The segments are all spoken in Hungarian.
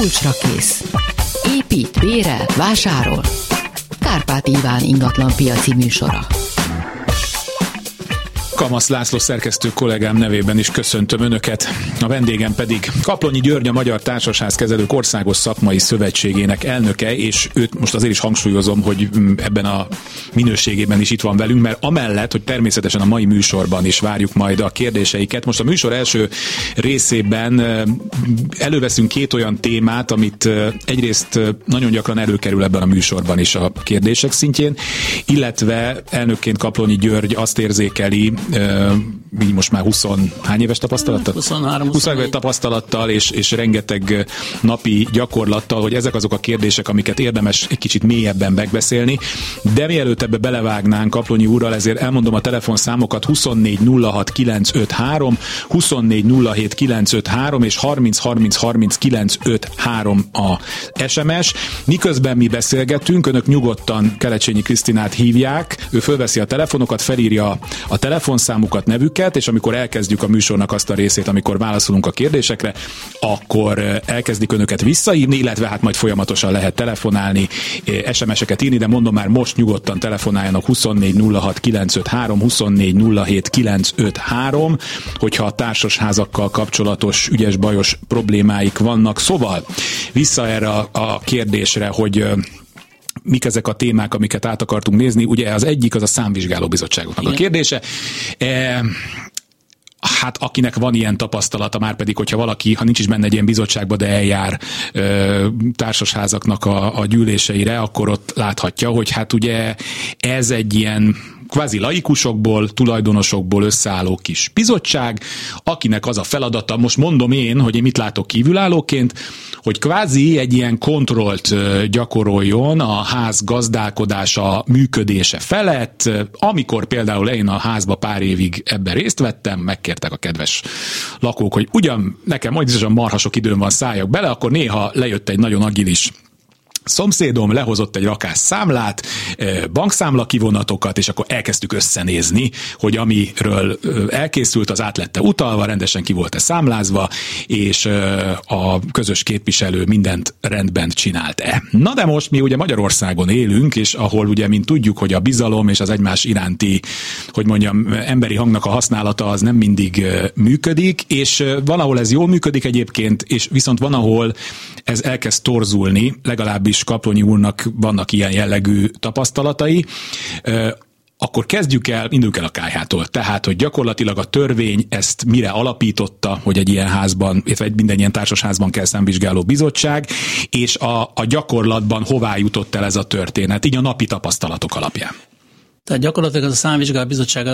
Kulcsra kész. Épít, bérel, vásárol. Kárpát Iván ingatlan piaci műsora. Kamasz László szerkesztő kollégám nevében is köszöntöm Önöket. A vendégem pedig Kaplonyi György, a Magyar Társasházkezelők Országos Szakmai Szövetségének elnöke, és őt most azért is hangsúlyozom, hogy ebben a minőségében is itt van velünk, mert amellett, hogy természetesen a mai műsorban is várjuk majd a kérdéseiket. Most a műsor első részében előveszünk két olyan témát, amit egyrészt nagyon gyakran előkerül ebben a műsorban is a kérdések szintjén, illetve elnökként Kaplonyi György azt érzékeli, így most már 20 hány éves tapasztalattal? 23, 20 éves tapasztalattal és, és rengeteg napi gyakorlattal, hogy ezek azok a kérdések, amiket érdemes egy kicsit mélyebben megbeszélni. De mielőtt ebbe belevágnánk Kaplonyi úrral, ezért elmondom a telefonszámokat 24 06 953, 24 07 953 és 30 30 30 953 a SMS. Miközben mi beszélgetünk, önök nyugodtan Kelecsényi Krisztinát hívják, ő fölveszi a telefonokat, felírja a telefon telefonszámukat, nevüket, és amikor elkezdjük a műsornak azt a részét, amikor válaszolunk a kérdésekre, akkor elkezdik önöket visszaírni, illetve hát majd folyamatosan lehet telefonálni, SMS-eket írni, de mondom már most nyugodtan telefonáljanak 24 06 953, 24 07 953, hogyha a társasházakkal kapcsolatos ügyes-bajos problémáik vannak. Szóval vissza erre a kérdésre, hogy mik ezek a témák, amiket át akartunk nézni. Ugye az egyik az a számvizsgáló bizottságoknak Igen. a kérdése. E, hát akinek van ilyen tapasztalata, már pedig, hogyha valaki, ha nincs is benne egy ilyen bizottságba, de eljár ö, társasházaknak a, a gyűléseire, akkor ott láthatja, hogy hát ugye ez egy ilyen kvázi laikusokból, tulajdonosokból összeálló kis bizottság, akinek az a feladata, most mondom én, hogy én mit látok kívülállóként, hogy kvázi egy ilyen kontrollt gyakoroljon a ház gazdálkodása, működése felett. Amikor például én a házba pár évig ebben részt vettem, megkértek a kedves lakók, hogy ugyan nekem majd is a marhasok időm van, szálljak bele, akkor néha lejött egy nagyon agilis szomszédom lehozott egy rakás számlát, bankszámla kivonatokat, és akkor elkezdtük összenézni, hogy amiről elkészült, az át lette utalva, rendesen ki volt-e számlázva, és a közös képviselő mindent rendben csinált-e. Na de most mi ugye Magyarországon élünk, és ahol ugye, mint tudjuk, hogy a bizalom és az egymás iránti, hogy mondjam, emberi hangnak a használata az nem mindig működik, és van, ahol ez jól működik egyébként, és viszont van, ahol ez elkezd torzulni, legalábbis is Kaplonyi úrnak vannak ilyen jellegű tapasztalatai, akkor kezdjük el, induljunk el a kájhától. Tehát, hogy gyakorlatilag a törvény ezt mire alapította, hogy egy ilyen házban, illetve egy minden ilyen társasházban kell szemvizsgáló bizottság, és a, a gyakorlatban hová jutott el ez a történet, így a napi tapasztalatok alapján. Tehát gyakorlatilag az a számvizsgáló bizottság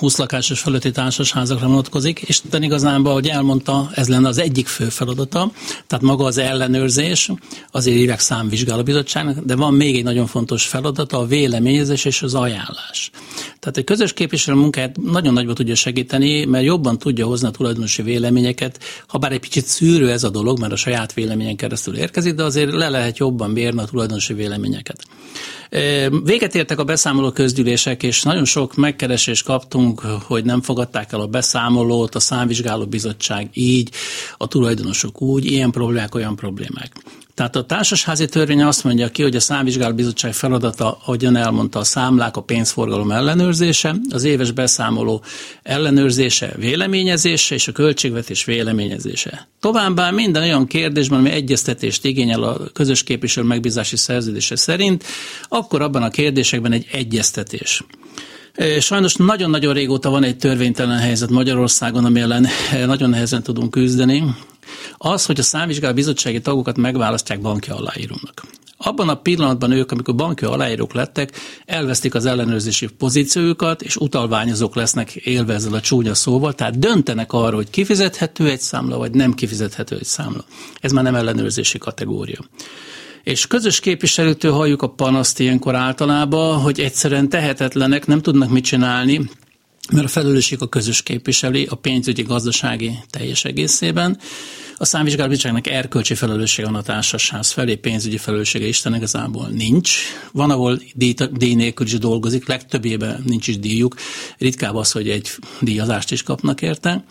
20 lakásos fölötti társasházakra vonatkozik, és ten igazából, ahogy elmondta, ez lenne az egyik fő feladata, tehát maga az ellenőrzés, azért írják számvizsgálóbizottságnak, de van még egy nagyon fontos feladata, a véleményezés és az ajánlás. Tehát egy közös képviselő munkáját nagyon nagyban tudja segíteni, mert jobban tudja hozni a tulajdonosi véleményeket, ha bár egy kicsit szűrő ez a dolog, mert a saját véleményen keresztül érkezik, de azért le lehet jobban mérni a tulajdonosi véleményeket. Véget értek a beszámoló közgyűlések, és nagyon sok megkeresést kaptunk, hogy nem fogadták el a beszámolót, a számvizsgáló bizottság így, a tulajdonosok úgy, ilyen problémák, olyan problémák. Tehát a társasházi törvény azt mondja ki, hogy a számvizsgálóbizottság feladata, ahogyan elmondta, a számlák, a pénzforgalom ellenőrzése, az éves beszámoló ellenőrzése, véleményezése és a költségvetés véleményezése. Továbbá minden olyan kérdésben, ami egyeztetést igényel a közös képviselő megbízási szerződése szerint, akkor abban a kérdésekben egy egyeztetés. Sajnos nagyon-nagyon régóta van egy törvénytelen helyzet Magyarországon, ami ellen nagyon nehezen tudunk küzdeni. Az, hogy a számvizsgáló bizottsági tagokat megválasztják banki aláírónak. Abban a pillanatban ők, amikor banki aláírók lettek, elvesztik az ellenőrzési pozíciójukat, és utalványozók lesznek élve ezzel a csúnya szóval, tehát döntenek arról, hogy kifizethető egy számla, vagy nem kifizethető egy számla. Ez már nem ellenőrzési kategória. És közös képviselőtől halljuk a panaszt ilyenkor általában, hogy egyszerűen tehetetlenek, nem tudnak mit csinálni, mert a felelősség a közös képviseli a pénzügyi gazdasági teljes egészében. A számvizsgálóbizottságnak erkölcsi felelőssége van a társasház felé, pénzügyi felelőssége Isten igazából nincs. Van, ahol díj, díj nélkül is dolgozik, legtöbbében nincs is díjuk. Ritkább az, hogy egy díjazást is kapnak érte.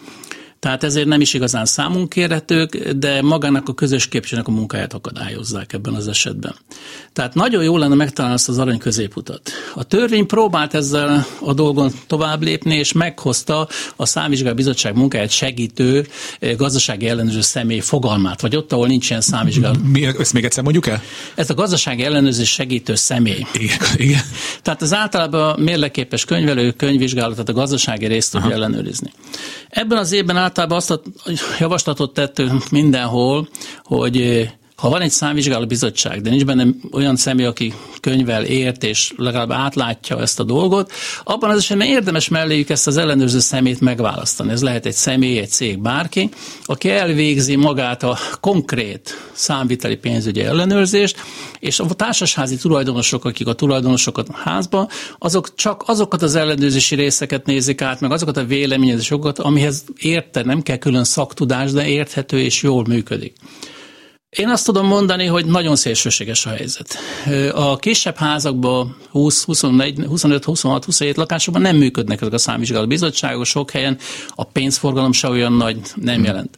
Tehát ezért nem is igazán számunk kérhetők, de magának a közös képviselőnek a munkáját akadályozzák ebben az esetben. Tehát nagyon jó lenne megtalálni azt az arany középutat. A törvény próbált ezzel a dolgon tovább lépni, és meghozta a számvizsgáló bizottság munkáját segítő eh, gazdasági ellenőrző személy fogalmát, vagy ott, ahol nincs ilyen számvizsgáló. Mi, ezt még egyszer mondjuk el? Ez a gazdasági ellenőrzés segítő személy. Igen. igen. Tehát az általában a mérleképes könyvelő könyvvizsgálatot a gazdasági részt tudja ellenőrizni. Ebben az évben általában azt a javaslatot tettünk mindenhol, hogy ha van egy számvizsgáló bizottság, de nincs benne olyan személy, aki könyvel ért, és legalább átlátja ezt a dolgot, abban az esetben érdemes melléjük ezt az ellenőrző szemét megválasztani. Ez lehet egy személy, egy cég, bárki, aki elvégzi magát a konkrét számviteli pénzügyi ellenőrzést, és a társasházi tulajdonosok, akik a tulajdonosokat a házba, azok csak azokat az ellenőrzési részeket nézik át, meg azokat a véleményezésokat, amihez érte, nem kell külön szaktudás, de érthető és jól működik. Én azt tudom mondani, hogy nagyon szélsőséges a helyzet. A kisebb házakban 20, 24, 25, 26, 27 lakásokban nem működnek ezek a számvizsgáló bizottságok, sok helyen a pénzforgalom se olyan nagy nem jelent.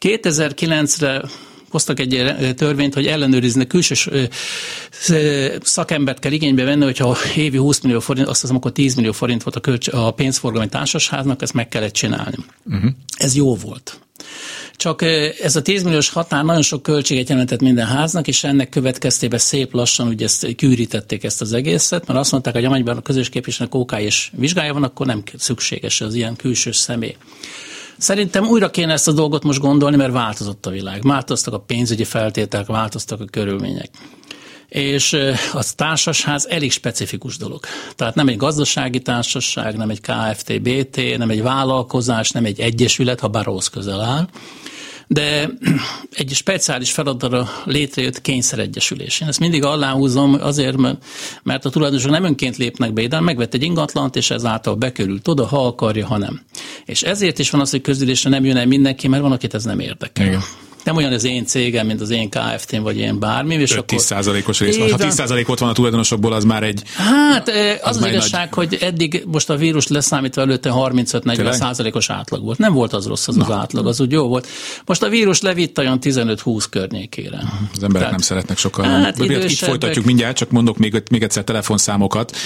2009-re hoztak egy törvényt, hogy ellenőrizni külső szakembert kell igénybe venni, hogyha évi 20 millió forint, azt hiszem, akkor 10 millió forint volt a, kölcs- a pénzforgalmi társasháznak, ezt meg kellett csinálni. Uh-huh. Ez jó volt. Csak ez a 10 milliós határ nagyon sok költséget jelentett minden háznak, és ennek következtében szép lassan ugye ezt kűrítették ezt az egészet, mert azt mondták, hogy amennyiben a közös képviselőnek OK és vizsgája van, akkor nem szükséges az ilyen külső személy. Szerintem újra kéne ezt a dolgot most gondolni, mert változott a világ. Változtak a pénzügyi feltételek, változtak a körülmények és a társasház elég specifikus dolog. Tehát nem egy gazdasági társaság, nem egy KFT-BT, nem egy vállalkozás, nem egy egyesület, ha bár rossz közel áll, de egy speciális feladatra létrejött kényszeregyesülés. Én ezt mindig aláhúzom azért, mert a tulajdonosok nem önként lépnek be ide, megvett egy ingatlant, és ezáltal bekerült oda, ha akarja, ha nem. És ezért is van az, hogy közülésre nem jön el mindenki, mert van, akit ez nem érdekel. Igen nem olyan az én cégem, mint az én KFT-n, vagy én bármi. És 5-10 százalékos rész van. Ha 10 százalék ott van a tulajdonosokból, az már egy... Hát az az, az igazság, nagy... hogy eddig most a vírus leszámítva előtte 35-40 százalékos átlag volt. Nem volt az rossz az Na. az átlag, az úgy jó volt. Most a vírus levitt olyan 15-20 környékére. Az emberek Tehát, nem szeretnek sokkal. Hát, itt folytatjuk mindjárt, csak mondok még, még egyszer telefonszámokat,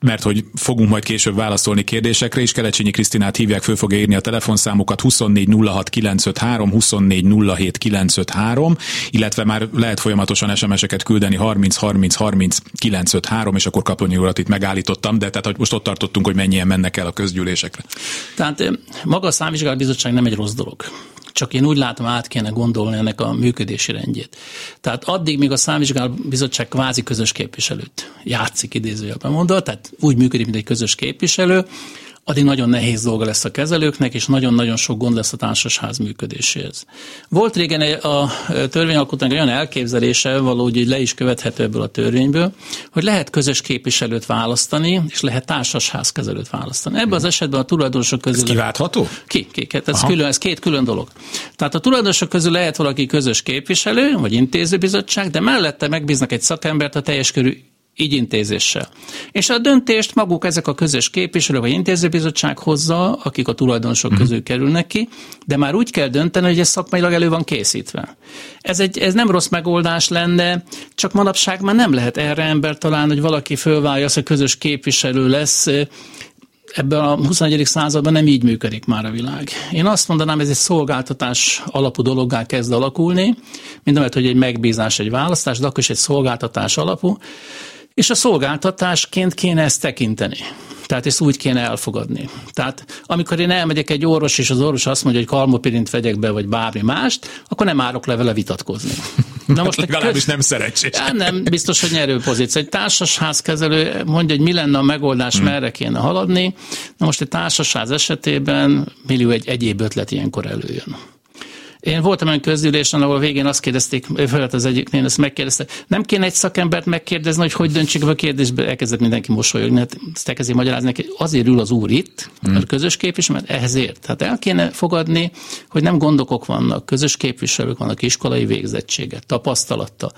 mert hogy fogunk majd később válaszolni kérdésekre, és Kelecsényi Krisztinát hívják, föl fogja írni a telefonszámokat 24 06 953, 24 07 953, illetve már lehet folyamatosan SMS-eket küldeni 30 30 30 953, és akkor Kaplonyi urat itt megállítottam, de tehát hogy most ott tartottunk, hogy mennyien mennek el a közgyűlésekre. Tehát maga a számvizsgálatbizottság nem egy rossz dolog csak én úgy látom, át kéne gondolni ennek a működési rendjét. Tehát addig, míg a számvizsgáló bizottság kvázi közös képviselőt játszik idézőjelben mondva, tehát úgy működik, mint egy közös képviselő, addig nagyon nehéz dolga lesz a kezelőknek, és nagyon-nagyon sok gond lesz a társasház működéséhez. Volt régen a törvényalkotónak olyan elképzelése, valahogy így le is követhető ebből a törvényből, hogy lehet közös képviselőt választani, és lehet társasház kezelőt választani. Ebben az esetben a tulajdonosok közül... Ez kiváltható? Ki, ki, ez, külön, ez két külön dolog. Tehát a tulajdonosok közül lehet valaki közös képviselő, vagy intézőbizottság, de mellette megbíznak egy szakembert a teljes körű így intézéssel. És a döntést maguk ezek a közös képviselő vagy intézőbizottság hozza, akik a tulajdonosok uh-huh. közül kerülnek ki, de már úgy kell dönteni, hogy ez szakmailag elő van készítve. Ez, egy, ez nem rossz megoldás lenne, csak manapság már nem lehet erre ember talán, hogy valaki fölválja, az, hogy közös képviselő lesz, ebben a 21. században nem így működik már a világ. Én azt mondanám, ez egy szolgáltatás alapú dologgá kezd alakulni, mindamellett, hogy egy megbízás, egy választás, de akkor is egy szolgáltatás alapú. És a szolgáltatásként kéne ezt tekinteni. Tehát ezt úgy kéne elfogadni. Tehát amikor én elmegyek egy orvos, és az orvos azt mondja, hogy kalmopirint vegyek be, vagy bármi mást, akkor nem árok le vele vitatkozni. Na most legalábbis köz... nem szerencsés. Ja, nem biztos, hogy nyerő pozíció. Egy társasházkezelő mondja, hogy mi lenne a megoldás, hmm. merre kéne haladni. Na most egy társasház esetében millió egy egyéb ötlet ilyenkor előjön. Én voltam olyan közülésen, ahol a végén azt kérdezték, felett az egyiknél, ezt megkérdezte, nem kéne egy szakembert megkérdezni, hogy hogy döntsük a kérdésbe, elkezdett mindenki mosolyogni, hát ezt elkezdi magyarázni neki, azért ül az úr itt, hmm. a közös képviselő, mert ehhez ért. Tehát el kéne fogadni, hogy nem gondokok vannak, közös képviselők vannak, iskolai végzettséget, tapasztalata.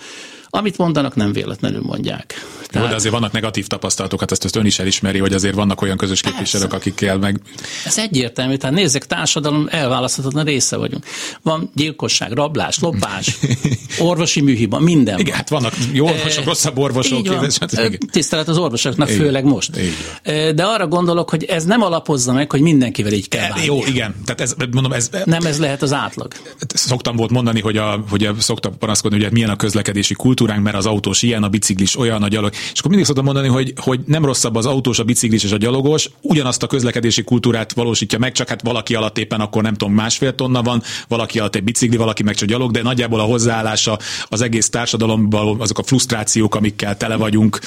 Amit mondanak, nem véletlenül mondják. Tehát... Jó, de azért vannak negatív tapasztalatok, hát ezt, ezt ön is elismeri, hogy azért vannak olyan közös képviselők, akikkel meg... Ez egyértelmű, tehát nézzük, társadalom elválaszthatatlan része vagyunk. Van gyilkosság, rablás, lopás, orvosi műhiba, minden Igen, van. hát vannak jó orvosok, rosszabb orvosok. Így van. Hát, Tisztelet az orvosoknak, igen. főleg most. Igen. De arra gondolok, hogy ez nem alapozza meg, hogy mindenkivel így kell bánni. Jó, igen. Tehát ez, mondom, ez, nem ez lehet az átlag. Szoktam volt mondani, hogy, a, hogy szoktam panaszkodni, hogy milyen a közlekedési kultúránk, mert az autós ilyen, a biciklis olyan, a gyalog. És akkor mindig szoktam mondani, hogy, hogy nem rosszabb az autós, a biciklis és a gyalogos, ugyanazt a közlekedési kultúrát valósítja meg, csak hát valaki alatt éppen akkor nem tudom, másfél tonna van, valaki alatt egy bicikli, valaki meg csak gyalog, de nagyjából a hozzáállása az egész társadalomban, azok a frusztrációk, amikkel tele vagyunk,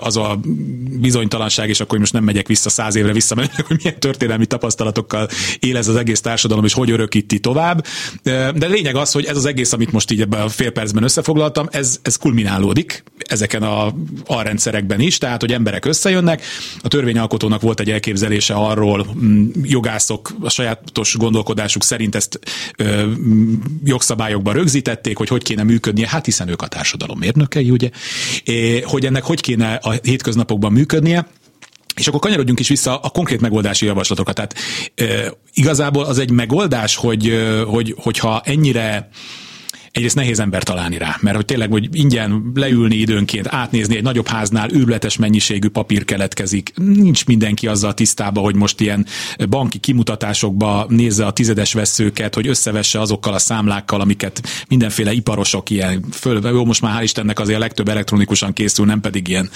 az a bizonytalanság, és akkor most nem megyek vissza száz évre vissza, mert hogy milyen történelmi tapasztalatokkal él ez az egész társadalom, és hogy örökíti tovább. De lényeg az, hogy ez az egész, amit most így ebben a fél percben összefoglaltam, ez, ez kulminálódik ezeken a alrendszerekben is, tehát hogy emberek összejönnek. A törvényalkotónak volt egy elképzelése arról, mm, jogászok a sajátos gondolkodásuk szerint ezt ö, jogszabályokban rögzítették, hogy hogy kéne működnie, hát hiszen ők a társadalom mérnökei, ugye, é, hogy ennek hogy kéne a hétköznapokban működnie. És akkor kanyarodjunk is vissza a konkrét megoldási javaslatokat. Tehát e, igazából az egy megoldás, hogy, hogy hogyha ennyire egyrészt nehéz ember találni rá, mert hogy tényleg, hogy ingyen leülni időnként, átnézni egy nagyobb háznál őrületes mennyiségű papír keletkezik. Nincs mindenki azzal tisztában, hogy most ilyen banki kimutatásokba nézze a tizedes veszőket, hogy összevesse azokkal a számlákkal, amiket mindenféle iparosok ilyen föl, jó, most már hál' Istennek azért a legtöbb elektronikusan készül, nem pedig ilyen,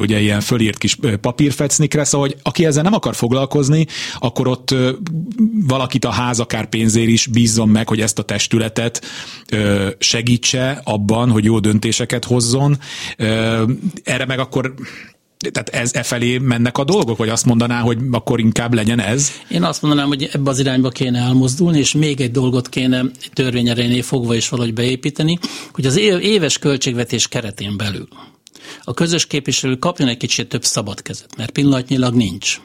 ugye ilyen fölírt kis papírfecnikre, szóval, hogy aki ezzel nem akar foglalkozni, akkor ott valakit a ház akár pénzért is bízzon meg, hogy ezt a testületet segítse abban, hogy jó döntéseket hozzon. Erre meg akkor tehát ez e felé mennek a dolgok, vagy azt mondaná, hogy akkor inkább legyen ez? Én azt mondanám, hogy ebbe az irányba kéne elmozdulni, és még egy dolgot kéne törvényerénél fogva is valahogy beépíteni, hogy az éves költségvetés keretén belül a közös képviselő kapjon egy kicsit több szabad kezet, mert pillanatnyilag nincs.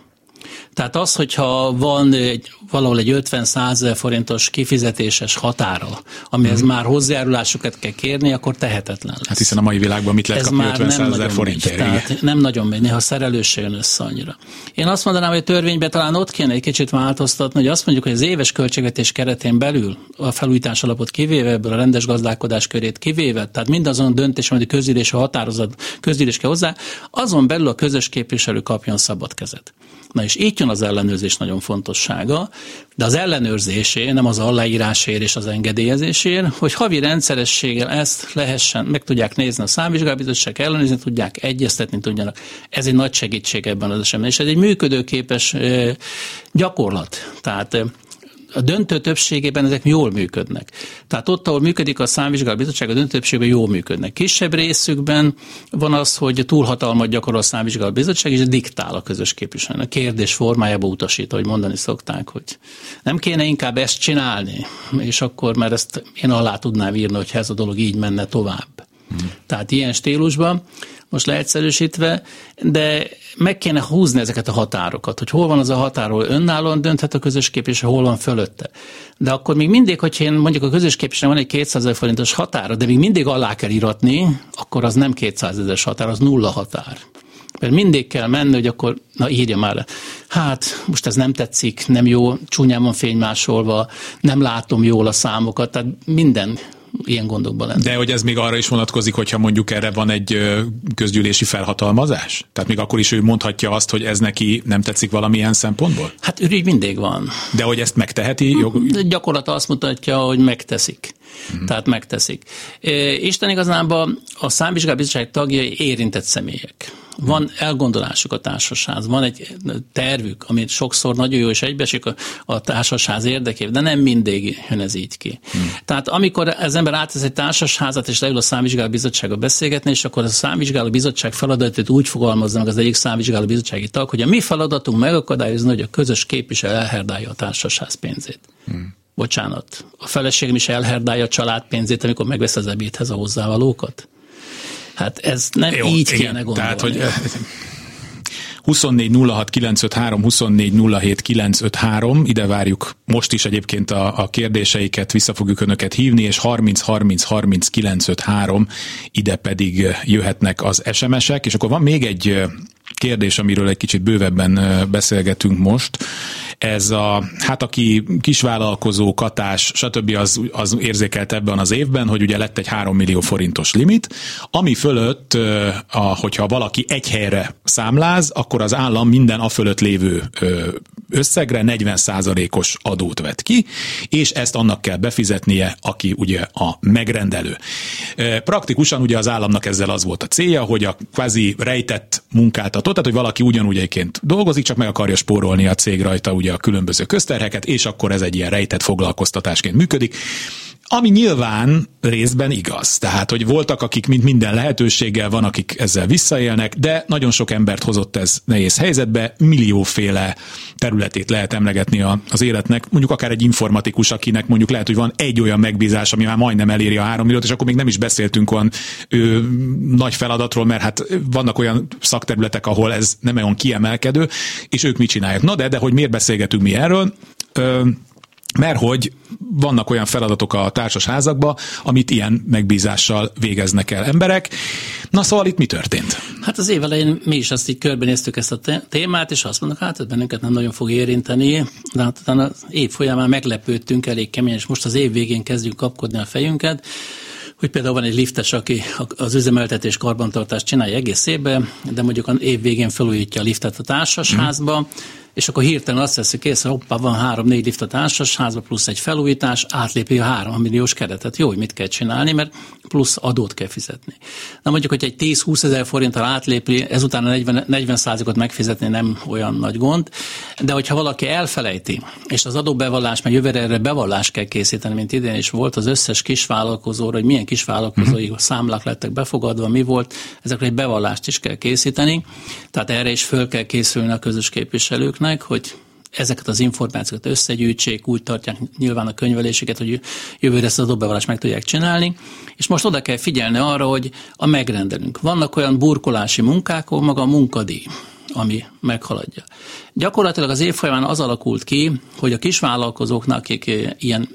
Tehát az, hogyha van egy, valahol egy 50-100 forintos kifizetéses határa, amihez mm. már hozzájárulásokat kell kérni, akkor tehetetlen lesz. Hát hiszen a mai világban mit lehet kapni 50 ezer forintért? Tehát nem nagyon megy, néha szerelős jön össze annyira. Én azt mondanám, hogy a törvénybe talán ott kéne egy kicsit változtatni, hogy azt mondjuk, hogy az éves költségvetés keretén belül a felújítás alapot kivéve, ebből a rendes gazdálkodás körét kivéve, tehát mindazon a döntés, amit a közgyűlés a határozat, közgyűlés kell hozzá, azon belül a közös képviselő kapjon szabad kezet. Na és itt jön az ellenőrzés nagyon fontossága, de az ellenőrzésé, nem az aláírásért és az engedélyezésért, hogy havi rendszerességgel ezt lehessen, meg tudják nézni a számvizsgálbizottság, ellenőrizni tudják, egyeztetni tudjanak. Ez egy nagy segítség ebben az esetben, és ez egy működőképes gyakorlat. Tehát a döntő többségében ezek jól működnek. Tehát ott, ahol működik a számvizsgáló bizottság, a döntő többségben jól működnek. Kisebb részükben van az, hogy túlhatalmat gyakorol a számvizsgáló bizottság, és diktál a közös képviselő. A kérdés formájába utasít, ahogy mondani szokták, hogy nem kéne inkább ezt csinálni, és akkor, mert ezt én alá tudnám írni, hogy ez a dolog így menne tovább. Tehát ilyen stílusban most leegyszerűsítve, de meg kéne húzni ezeket a határokat, hogy hol van az a határ, ahol önállóan dönthet a közös képviselő, hol van fölötte. De akkor még mindig, hogyha én mondjuk a közös képviselő van egy 200 ezer forintos határa, de még mindig alá kell iratni, akkor az nem 200 ezer határ, az nulla határ. Mert mindig kell menni, hogy akkor, na írja már le. Hát, most ez nem tetszik, nem jó, csúnyán van fénymásolva, nem látom jól a számokat, tehát minden ilyen gondokban lenni. De hogy ez még arra is vonatkozik, hogyha mondjuk erre van egy közgyűlési felhatalmazás? Tehát még akkor is ő mondhatja azt, hogy ez neki nem tetszik valamilyen szempontból? Hát ürügy mindig van. De hogy ezt megteheti? Jog... De gyakorlata azt mutatja, hogy megteszik. Uh-huh. Tehát megteszik. Isten igazából a számvizsgálbizottság tagjai érintett személyek van elgondolásuk a társaság, van egy tervük, amit sokszor nagyon jó és egybeesik a, a társaság érdekében, de nem mindig jön ez így ki. Hmm. Tehát amikor az ember átesz egy társasházat, és leül a számvizsgáló bizottsága beszélgetni, és akkor a számvizsgáló bizottság feladatot úgy fogalmazza meg az egyik számvizsgáló bizottsági tag, hogy a mi feladatunk megakadályozni, hogy a közös képviselő elherdálja a társaság pénzét. Hmm bocsánat, a feleségem is elherdálja a család pénzét, amikor megvesz az ebédhez a hozzávalókat? Hát ez nem Jó, így igen, kéne gondolni. Tehát, hogy 24 06 953, 24 07 953, ide várjuk most is egyébként a, a kérdéseiket, vissza fogjuk önöket hívni, és 30 30 30 953, ide pedig jöhetnek az SMS-ek, és akkor van még egy kérdés, amiről egy kicsit bővebben beszélgetünk most. Ez a, hát aki kisvállalkozó, katás, stb. az, az érzékelt ebben az évben, hogy ugye lett egy 3 millió forintos limit, ami fölött, a, hogyha valaki egy helyre számláz, akkor az állam minden a fölött lévő összegre 40%-os adót vet ki, és ezt annak kell befizetnie, aki ugye a megrendelő. Praktikusan ugye az államnak ezzel az volt a célja, hogy a kvázi rejtett munkáltató, tehát hogy valaki ugyanúgy egyébként dolgozik, csak meg akarja spórolni a cég rajta ugye a különböző közterheket, és akkor ez egy ilyen rejtett foglalkoztatásként működik. Ami nyilván részben igaz. Tehát, hogy voltak, akik mint minden lehetőséggel van, akik ezzel visszaélnek, de nagyon sok embert hozott ez nehéz helyzetbe, millióféle területét lehet emlegetni az életnek. Mondjuk akár egy informatikus, akinek mondjuk lehet, hogy van egy olyan megbízás, ami már majdnem eléri a három milliót, és akkor még nem is beszéltünk olyan ő, nagy feladatról, mert hát vannak olyan szakterületek, ahol ez nem olyan kiemelkedő, és ők mit csinálják. Na de, de hogy miért beszélgetünk mi erről? Ö, mert hogy vannak olyan feladatok a társasházakban, amit ilyen megbízással végeznek el emberek. Na szóval itt mi történt? Hát az év elején mi is azt így körbenéztük ezt a témát, és azt mondjuk, hát ez bennünket nem nagyon fog érinteni, de hát az év folyamán meglepődtünk elég keményen, és most az év végén kezdjük kapkodni a fejünket, hogy például van egy liftes, aki az üzemeltetés karbantartást csinálja egész évben, de mondjuk az év végén felújítja a liftet a társasházba, mm és akkor hirtelen azt veszük észre, hoppá, van három-négy lift a társasházba, plusz egy felújítás, átlépi a három milliós keretet. Jó, hogy mit kell csinálni, mert plusz adót kell fizetni. Na mondjuk, hogy egy 10-20 ezer forinttal átlépi, ezután a 40, 40 ot megfizetni nem olyan nagy gond, de hogyha valaki elfelejti, és az adóbevallás, mert jövőre erre bevallást kell készíteni, mint idén is volt az összes kisvállalkozóra, hogy milyen kisvállalkozói uh-huh. számlák lettek befogadva, mi volt, ezekre egy bevallást is kell készíteni, tehát erre is föl kell készülni a közös képviselőknek, meg, hogy ezeket az információkat összegyűjtsék, úgy tartják nyilván a könyveléseket, hogy jövőre ezt az adóbevallást meg tudják csinálni, és most oda kell figyelni arra, hogy a megrendelünk. Vannak olyan burkolási munkák, ahol maga a munkadíj ami meghaladja. Gyakorlatilag az év folyamán az alakult ki, hogy a kisvállalkozóknak, akik ilyen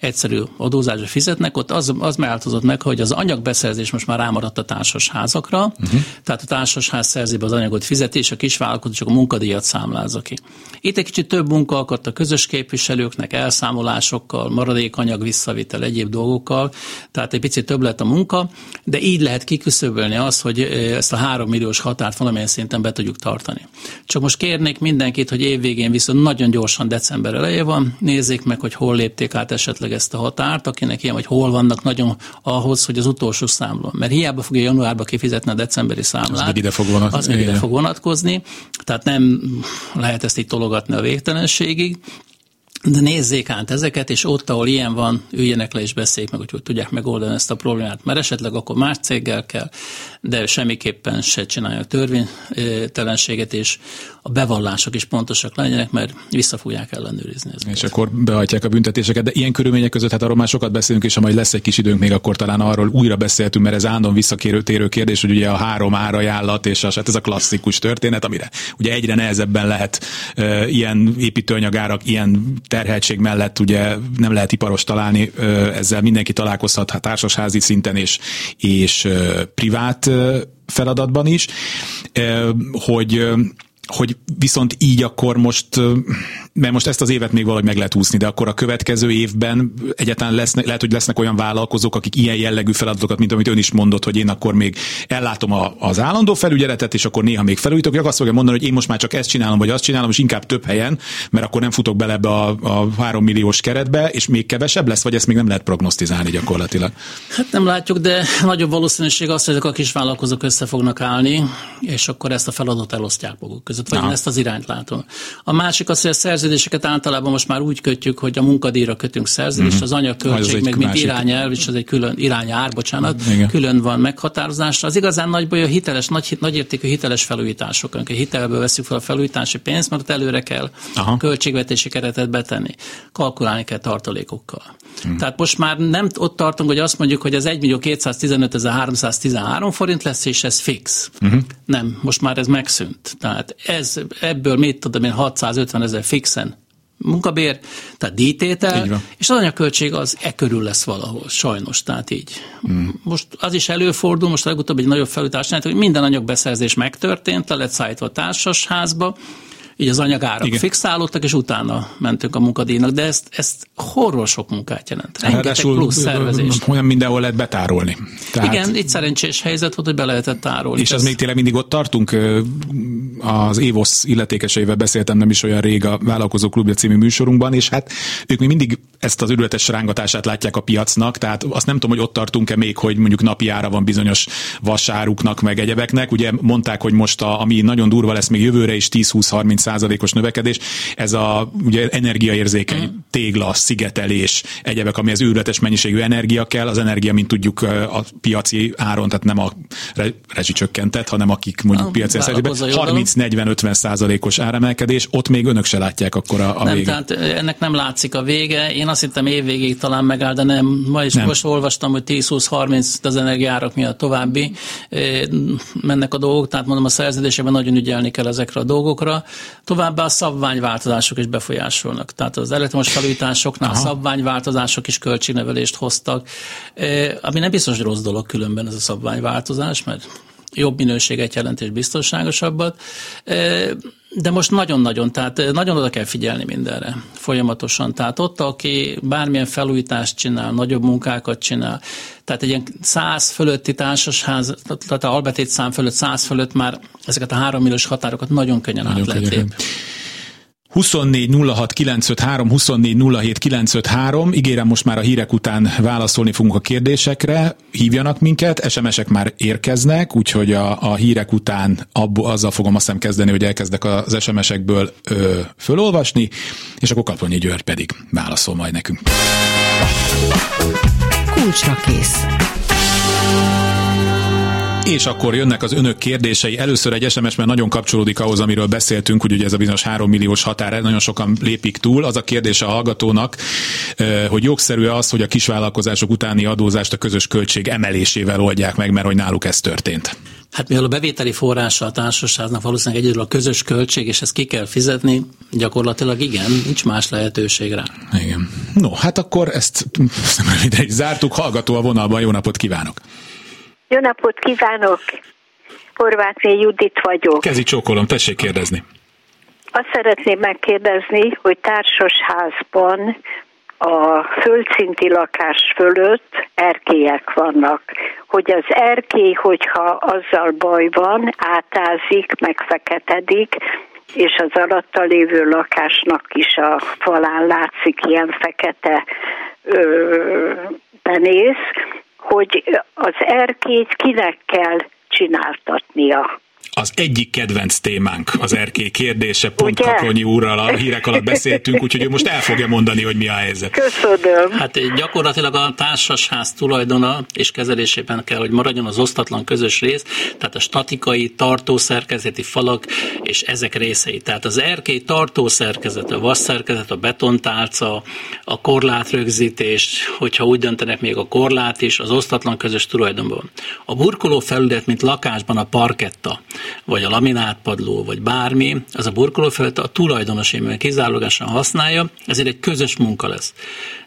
egyszerű adózásra fizetnek, ott az, az változott meg, hogy az anyagbeszerzés most már rámaradt a társasházakra, uh-huh. tehát a társasház szerzi be az anyagot fizeti, és a kisvállalkozó csak a munkadíjat számlázza ki. Itt egy kicsit több munka akadt a közös képviselőknek, elszámolásokkal, maradékanyag visszavitel, egyéb dolgokkal, tehát egy picit több lett a munka, de így lehet kiküszöbölni azt, hogy ezt a három milliós határt valamilyen szinten be tudjuk tartani. Csak most kérnék mindenkit, hogy évvégén viszont nagyon gyorsan december eleje van, nézzék meg, hogy hol lépték át esetleg ezt a határt, akinek ilyen, vagy hol vannak nagyon ahhoz, hogy az utolsó számló. Mert hiába fogja januárba kifizetni a decemberi számlát. Az meg ide fog, vonat... az meg ide fog vonatkozni. Tehát nem lehet ezt így tologatni a végtelenségig, de nézzék át ezeket, és ott, ahol ilyen van, üljenek le és beszéljék meg, hogy hogy tudják megoldani ezt a problémát, mert esetleg akkor más céggel kell, de semmiképpen se csinálják törvénytelenséget, és a bevallások is pontosak legyenek, mert vissza fogják ellenőrizni ezeket. És akkor behajtják a büntetéseket, de ilyen körülmények között, hát arról már sokat beszélünk, és ha majd lesz egy kis időnk még, akkor talán arról újra beszéltünk, mert ez állandóan visszakérő térő kérdés, hogy ugye a három árajánlat, és az, hát ez a klasszikus történet, amire ugye egyre nehezebben lehet e, ilyen építőanyagárak, ilyen terheltség mellett ugye nem lehet iparos találni, e, ezzel mindenki találkozhat hát társasházi szinten és, és e, privát feladatban is, hogy hogy viszont így akkor most, mert most ezt az évet még valahogy meg lehet úszni, de akkor a következő évben egyáltalán lesznek, lehet, hogy lesznek olyan vállalkozók, akik ilyen jellegű feladatokat, mint amit ön is mondott, hogy én akkor még ellátom a, az állandó felügyeletet, és akkor néha még felújítok, hogy azt fogja mondani, hogy én most már csak ezt csinálom, vagy azt csinálom, és inkább több helyen, mert akkor nem futok bele ebbe a, a három milliós keretbe, és még kevesebb lesz, vagy ezt még nem lehet prognosztizálni gyakorlatilag. Hát nem látjuk, de nagyobb valószínűség az, hogy ezek a kis vállalkozók össze fognak állni, és akkor ezt a feladatot elosztják maguk között, vagy Aha. én ezt az irányt látom. A másik az, hogy a szerződéseket általában most már úgy kötjük, hogy a munkadíjra kötünk szerződést, uh-huh. az anyagköltség meg mint irányelv, és az egy külön irányár, bocsánat, Igen. külön van meghatározásra. Az igazán nagy baj a hiteles, nagy, nagyértékű hiteles felújítások. A hitelből veszük fel a felújítási pénzt, mert előre kell Aha. költségvetési keretet betenni. Kalkulálni kell tartalékokkal. Hmm. Tehát most már nem ott tartunk, hogy azt mondjuk, hogy az 1 millió 215 ezer 313 forint lesz, és ez fix. Uh-huh. Nem, most már ez megszűnt. Tehát ez, ebből mit tudom én, 650 ezer fixen munkabér, tehát díjtétel, és az anyagköltség az e körül lesz valahol, sajnos, tehát így. Mm. Most az is előfordul, most legutóbb egy nagyobb felújítás, hogy minden anyagbeszerzés megtörtént, le lett szállítva a társasházba, így az anyagárak Igen. fixálódtak, és utána mentünk a munkadíjnak, de ezt, ezt horror sok munkát jelent. Rengeteg plusz szervezés. Olyan mindenhol lehet betárolni. Tehát... Igen, itt szerencsés helyzet volt, hogy be lehetett tárolni. És az még tényleg mindig ott tartunk, az Évosz illetékeseivel beszéltem nem is olyan rég a Vállalkozó Klubja című műsorunkban, és hát ők még mindig ezt az őrületes rángatását látják a piacnak, tehát azt nem tudom, hogy ott tartunk-e még, hogy mondjuk napi ára van bizonyos vasáruknak, meg egyebeknek. Ugye mondták, hogy most a, ami nagyon durva lesz még jövőre is 10-20-30 százalékos növekedés, ez a ugye energiaérzékeny mm. tégla, szigetelés, egyebek, ami az őrületes mennyiségű energia kell, az energia, mint tudjuk a piaci áron, tehát nem a rezsicsökkentett, hanem akik mondjuk a piaci 30-40-50 százalékos áremelkedés, ott még önök se látják akkor a, a nem, vége. Tehát ennek nem látszik a vége. Én azt hittem évvégéig talán megáll, de nem. Ma is nem. most olvastam, hogy 10-20-30 az energiárak miatt további mennek a dolgok, tehát mondom a szerződésében nagyon ügyelni kell ezekre a dolgokra. Továbbá a szabványváltozások is befolyásolnak. Tehát az elektromos felújításoknál Aha. szabványváltozások is költségnevelést hoztak, ami nem biztos rossz dolog különben ez a szabványváltozás, mert jobb minőséget jelent és biztonságosabbat. De most nagyon-nagyon, tehát nagyon oda kell figyelni mindenre folyamatosan. Tehát ott, aki bármilyen felújítást csinál, nagyobb munkákat csinál, tehát egy ilyen száz fölötti társasház, tehát a albetét szám fölött, száz fölött már ezeket a három milliós határokat nagyon könnyen nagyon át lehet. 24 06 953, 24 07 953. Ígérem, most már a hírek után válaszolni fogunk a kérdésekre. Hívjanak minket, SMS-ek már érkeznek, úgyhogy a, a hírek után abból, azzal fogom azt hiszem kezdeni, hogy elkezdek az SMS-ekből ö, fölolvasni, és akkor Kaplonyi György pedig válaszol majd nekünk. Kulcsra kész. És akkor jönnek az önök kérdései. Először egy SMS, mert nagyon kapcsolódik ahhoz, amiről beszéltünk, hogy ugye ez a bizonyos 3 milliós határ, nagyon sokan lépik túl. Az a kérdés a hallgatónak, hogy jogszerű az, hogy a kisvállalkozások utáni adózást a közös költség emelésével oldják meg, mert hogy náluk ez történt. Hát mivel a bevételi forrása a társaságnak valószínűleg egyedül a közös költség, és ezt ki kell fizetni, gyakorlatilag igen, nincs más lehetőség rá. Igen. No, hát akkor ezt röviden zártuk. Hallgató a vonalban, jó napot kívánok! Jó napot kívánok! Horváthné Judit vagyok. Kezi csókolom, tessék kérdezni. Azt szeretném megkérdezni, hogy társasházban a földszinti lakás fölött erkélyek vannak. Hogy az erkély, hogyha azzal baj van, átázik, megfeketedik, és az alatta lévő lakásnak is a falán látszik ilyen fekete ö, penész, hogy az erkélyt kinek kell csináltatnia az egyik kedvenc témánk az erkély kérdése, pont Ugye? Kaplonyi úrral a hírek alatt beszéltünk, úgyhogy ő most el fogja mondani, hogy mi a helyzet. Köszönöm. Hát gyakorlatilag a társasház tulajdona és kezelésében kell, hogy maradjon az osztatlan közös rész, tehát a statikai, tartószerkezeti falak és ezek részei. Tehát az erkély tartószerkezet, a vasszerkezet, a betontálca, a korlátrögzítés, hogyha úgy döntenek még a korlát is, az osztatlan közös tulajdonban. A burkoló felület, mint lakásban a parketta, vagy a laminátpadló, vagy bármi, az a burkolófelület a tulajdonos kizárólagosan használja, ezért egy közös munka lesz.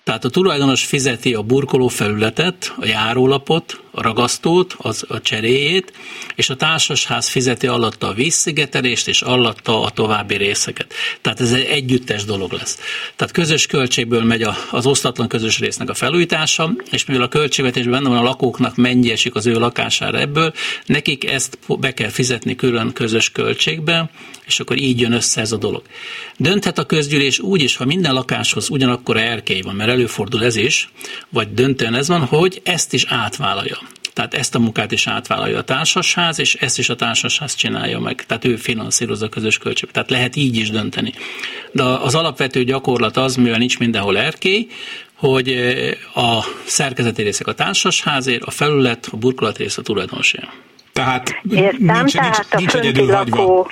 Tehát a tulajdonos fizeti a burkoló felületet, a járólapot, a ragasztót, az, a cseréjét, és a társasház fizeti alatta a vízszigetelést, és alatta a további részeket. Tehát ez egy együttes dolog lesz. Tehát közös költségből megy az osztatlan közös résznek a felújítása, és mivel a költségvetésben benne van a lakóknak mennyi esik az ő lakására ebből, nekik ezt be kell fizetni külön közös költségbe, és akkor így jön össze ez a dolog. Dönthet a közgyűlés úgy is, ha minden lakáshoz ugyanakkor erkély van, mert előfordul ez is, vagy döntően ez van, hogy ezt is átvállalja. Tehát ezt a munkát is átvállalja a társasház, és ezt is a társasház csinálja meg. Tehát ő finanszírozza a közös költséget. Tehát lehet így is dönteni. De az alapvető gyakorlat az, mivel nincs mindenhol erkély, hogy a szerkezeti részek a társasházért, a felület, a burkolat rész a tulajdonosé. Tehát Értem, nincs, tehát nincs, nincs, nincs egyedül lakó... hagyva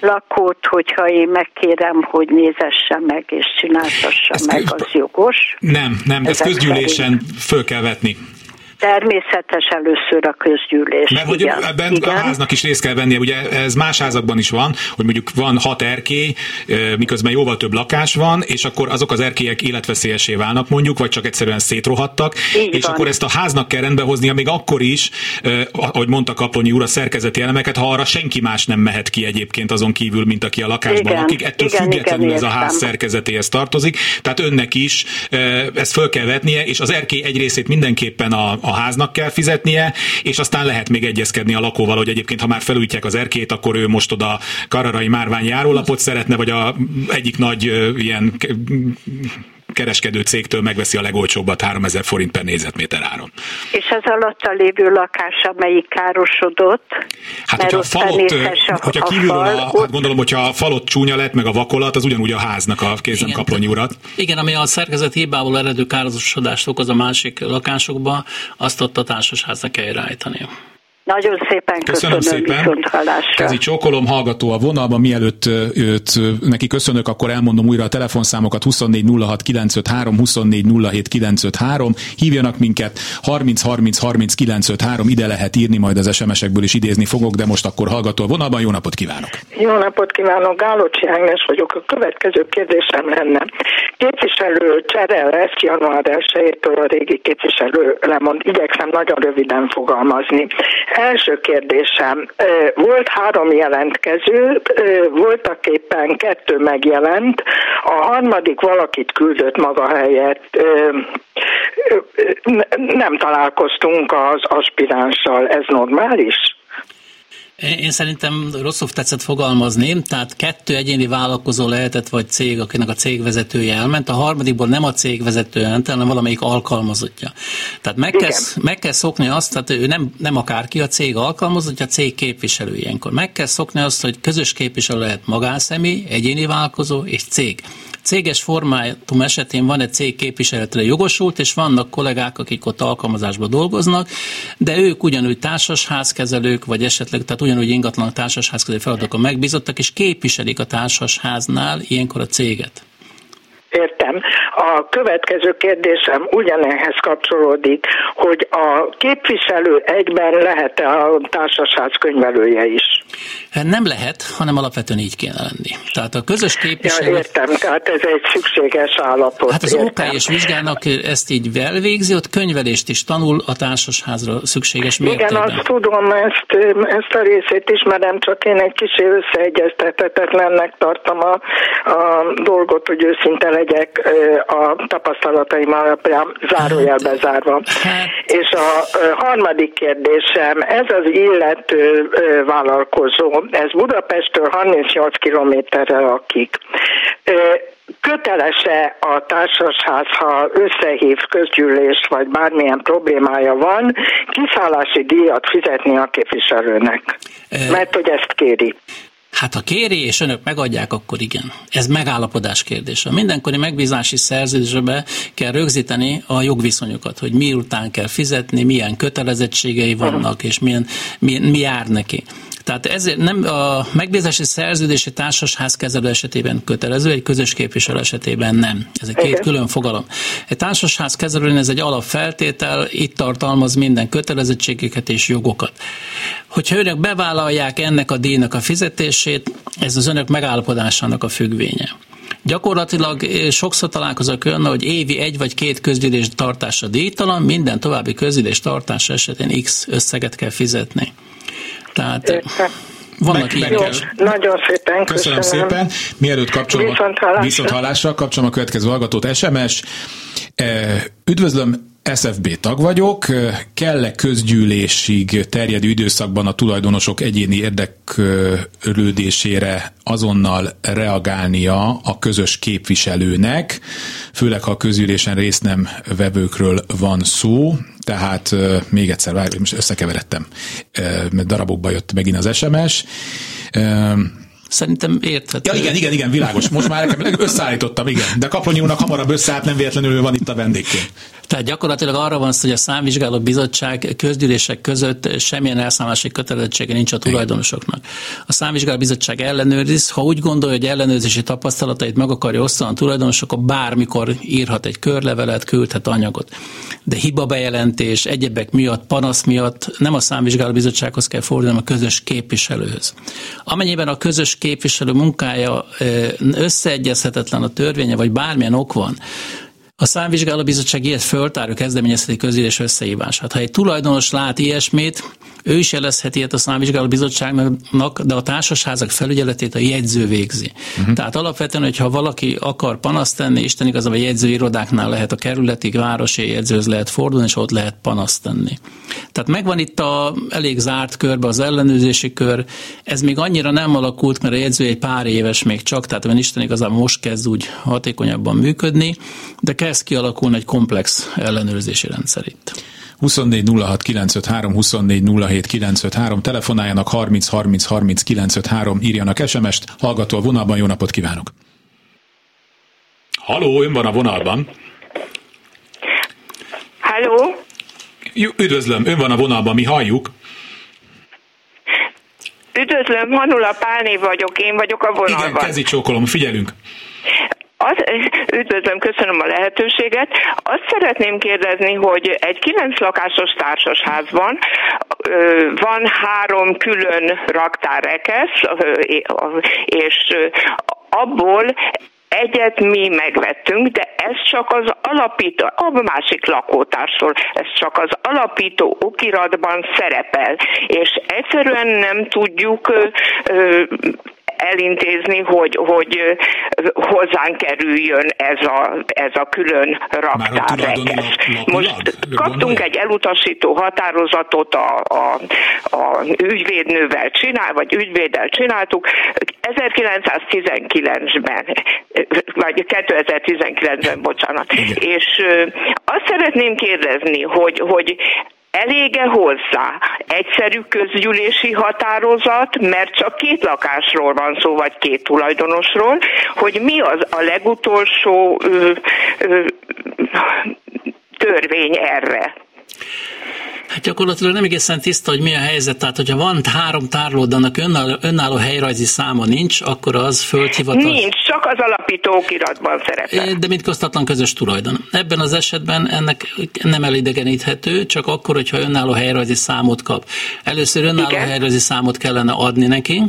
lakót, hogyha én megkérem, hogy nézesse meg és csináltassa Ezt meg, kö- az jogos. Nem, nem, de ezt Ezek közgyűlésen föl kell vetni. Természetes először a közgyűlés. Mert hogy igen, ebben igen. a háznak is részt kell vennie, ugye ez más házakban is van, hogy mondjuk van hat erkély, miközben jóval több lakás van, és akkor azok az erkélyek életveszélyesé válnak mondjuk, vagy csak egyszerűen szétrohadtak, Így és van. akkor ezt a háznak kell rendbe hoznia, még akkor is, ahogy mondta Kaplonyi úr, a szerkezeti elemeket, ha arra senki más nem mehet ki egyébként azon kívül, mint aki a lakásban Igen, lakik, ettől igen, függetlenül igen, ez a értem. ház szerkezetéhez tartozik, tehát önnek is ezt föl kell vetnie, és az erkély egy részét mindenképpen a, a háznak kell fizetnie, és aztán lehet még egyezkedni a lakóval, hogy egyébként ha már felújítják az erkét, akkor ő most oda Kararai Márvány járólapot szeretne, vagy a egyik nagy ilyen kereskedő cégtől megveszi a legolcsóbbat 3000 forint per négyzetméter áron. És az alatta lévő lakás, amelyik károsodott, Hát, hogyha a falot, a, hogyha a kívülről, fal, a, hát gondolom, hogyha a falot csúnya lett, meg a vakolat, az ugyanúgy a háznak a kézem Igen. urat. Igen, ami a szerkezet hibából eredő károsodást okoz a másik lakásokba, azt ott a társasháznak kell irányítani. Nagyon szépen Köszönöm, köszönöm, szépen. viszont hallásra. Kezi csókolom, hallgató a vonalban, mielőtt őt, neki köszönök, akkor elmondom újra a telefonszámokat 24 06 953, 24 07 953, hívjanak minket 30 30 30 953, ide lehet írni, majd az SMS-ekből is idézni fogok, de most akkor hallgató a vonalban, jó napot kívánok! Jó napot kívánok, Gálocsi Ágnes vagyok. A következő kérdésem lenne. Képviselő csere lesz január 1-től a régi képviselő lemond. Igyekszem nagyon röviden fogalmazni. Első kérdésem. Volt három jelentkező, voltak éppen kettő megjelent, a harmadik valakit küldött maga helyett. Nem találkoztunk az aspiránssal. Ez normális? Én szerintem rosszul tetszett fogalmazni, tehát kettő egyéni vállalkozó lehetett, vagy cég, akinek a cégvezetője elment, a harmadikból nem a cégvezető elment, hanem valamelyik alkalmazottja. Tehát meg kell, meg kell szokni azt, tehát ő nem, nem akárki a cég alkalmazottja, a cég képviselő ilyenkor. Meg kell szokni azt, hogy közös képviselő lehet magánszemély, egyéni vállalkozó és cég. Céges formátum esetén van egy cég képviseletre jogosult, és vannak kollégák, akik ott alkalmazásban dolgoznak, de ők ugyanúgy társasházkezelők, vagy esetleg, tehát ugyanúgy ingatlan társasházkezelő feladatokon megbízottak, és képviselik a társasháznál ilyenkor a céget. Értem. A következő kérdésem ugyanehhez kapcsolódik, hogy a képviselő egyben lehet-e a társasház könyvelője is? Nem lehet, hanem alapvetően így kéne lenni. Tehát a közös Ja, képviselő... értem, tehát ez egy szükséges állapot. Hát az értem. OK és vizsgának ezt így elvégzi, ott könyvelést is tanul a társasházra szükséges Igen, mértékben. azt tudom, ezt, ezt a részét ismerem, csak én egy kicsi összeegyeztethetetlennek tartom a, a dolgot, hogy őszinte legyek a tapasztalataim alapján zárójelbe zárva. Hát- És a harmadik kérdésem, ez az illető vállalkozó, ez Budapesttől 38 kilométerre lakik. Kötelese a társasház, ha összehív közgyűlést, vagy bármilyen problémája van, kiszállási díjat fizetni a képviselőnek? Mert hogy ezt kéri. Hát ha kéri, és önök megadják, akkor igen. Ez megállapodás kérdése. Mindenkori megbízási szerződésbe kell rögzíteni a jogviszonyokat, hogy miután kell fizetni, milyen kötelezettségei vannak, és milyen, mi, mi jár neki. Tehát ezért nem a megbízási szerződési társasház kezelő esetében kötelező, egy közös képviselő esetében nem. Ez egy két külön fogalom. Egy társasház kezelőn ez egy alapfeltétel, itt tartalmaz minden kötelezettségeket és jogokat. Hogyha önök bevállalják ennek a díjnak a fizetését, ez az önök megállapodásának a függvénye. Gyakorlatilag eh, sokszor találkozok olyan, hogy évi egy vagy két közgyűlés tartása díjtalan, minden további közgyűlés tartása esetén X összeget kell fizetni. Tehát eh, Értem. vannak Meg- ilyenek. Jó, nagyon szépen Köszönöm, köszönöm. szépen. Mielőtt kapcsolom, Viszont hallásra. viszont hallásra kapcsolom a következő hallgatót SMS. Eh, Üdvözlöm, SFB tag vagyok. Eh, Kell-e közgyűlésig terjedő időszakban a tulajdonosok egyéni érdeklődésére azonnal reagálnia a közös képviselőnek, főleg ha a közgyűlésen részt nem vevőkről van szó, tehát eh, még egyszer, várj, most összekeveredtem, mert darabokba jött megint az SMS. Szerintem érthető. Ja, igen, igen, igen, világos. Most már összeállítottam, igen. De Kaplonyi úrnak hamarabb összeállt, nem véletlenül van itt a vendégként. Tehát gyakorlatilag arra van szó, hogy a számvizsgáló bizottság közgyűlések között semmilyen elszámolási kötelezettsége nincs a tulajdonosoknak. A számvizsgáló bizottság ellenőriz, ha úgy gondolja, hogy ellenőrzési tapasztalatait meg akarja osztani a tulajdonosok, akkor bármikor írhat egy körlevelet, küldhet anyagot. De hiba bejelentés, egyebek miatt, panasz miatt nem a számvizsgáló bizottsághoz kell fordulni, hanem a közös képviselőhöz. Amennyiben a közös képviselő munkája összeegyezhetetlen a törvénye, vagy bármilyen ok van, a számvizsgálóbizottság ilyet föltárja kezdeményezheti közülés összehívását. Ha egy tulajdonos lát ilyesmit, ő is jelezheti ilyet a számvizsgáló bizottságnak, de a társasházak felügyeletét a jegyző végzi. Uh-huh. Tehát alapvetően, hogyha valaki akar panaszt tenni, Isten igazából a jegyzőirodáknál lehet a kerületi, városi jegyzőhöz lehet fordulni, és ott lehet panaszt tenni. Tehát megvan itt a elég zárt körbe az ellenőrzési kör. Ez még annyira nem alakult, mert a jegyző egy pár éves még csak, tehát van Isten igazából most kezd úgy hatékonyabban működni, de kezd kialakulni egy komplex ellenőrzési rendszer itt. 24 06 953, 24 07 953, telefonáljanak 30 30 30 953, írjanak SMS-t, hallgató a vonalban, jó napot kívánok! Haló, ön van a vonalban. Halló? Üdvözlöm, ön van a vonalban, mi halljuk. Üdvözlöm, Hanula Pálné vagyok, én vagyok a vonalban. Igen, kezi csókolom, figyelünk. Az, üdvözlöm, köszönöm a lehetőséget. Azt szeretném kérdezni, hogy egy kilenc lakásos társasházban van három külön raktárrekesz, és abból Egyet mi megvettünk, de ez csak az alapító, a másik lakótársról, ez csak az alapító okiratban szerepel, és egyszerűen nem tudjuk elintézni, hogy, hogy hozzánk kerüljön ez a, ez a külön raktárrekesz. Most kaptunk egy elutasító határozatot a, a, a ügyvédnővel csinál, vagy ügyvéddel csináltuk 1919-ben, vagy 2019-ben, bocsánat. Igen. És azt szeretném kérdezni, hogy, hogy Elége hozzá egyszerű közgyűlési határozat, mert csak két lakásról van szó, vagy két tulajdonosról, hogy mi az a legutolsó ö, ö, törvény erre. Hát gyakorlatilag nem egészen tiszta, hogy mi a helyzet. Tehát, hogyha van három tárlód, annak önálló, önálló helyrajzi száma nincs, akkor az földhivatal... Nincs, csak az alapító okiratban szerepel. De mint köztatlan közös tulajdon. Ebben az esetben ennek nem elidegeníthető, csak akkor, hogyha önálló helyrajzi számot kap. Először önálló Igen. helyrajzi számot kellene adni neki,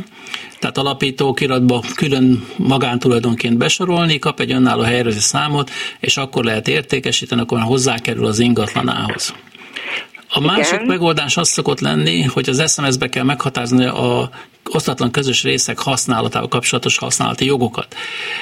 tehát alapító okiratba külön magántulajdonként besorolni, kap egy önálló helyrajzi számot, és akkor lehet értékesíteni, akkor hozzákerül az ingatlanához. A másik Igen. megoldás az szokott lenni, hogy az SMS-be kell meghatározni a osztatlan közös részek használatával kapcsolatos használati jogokat.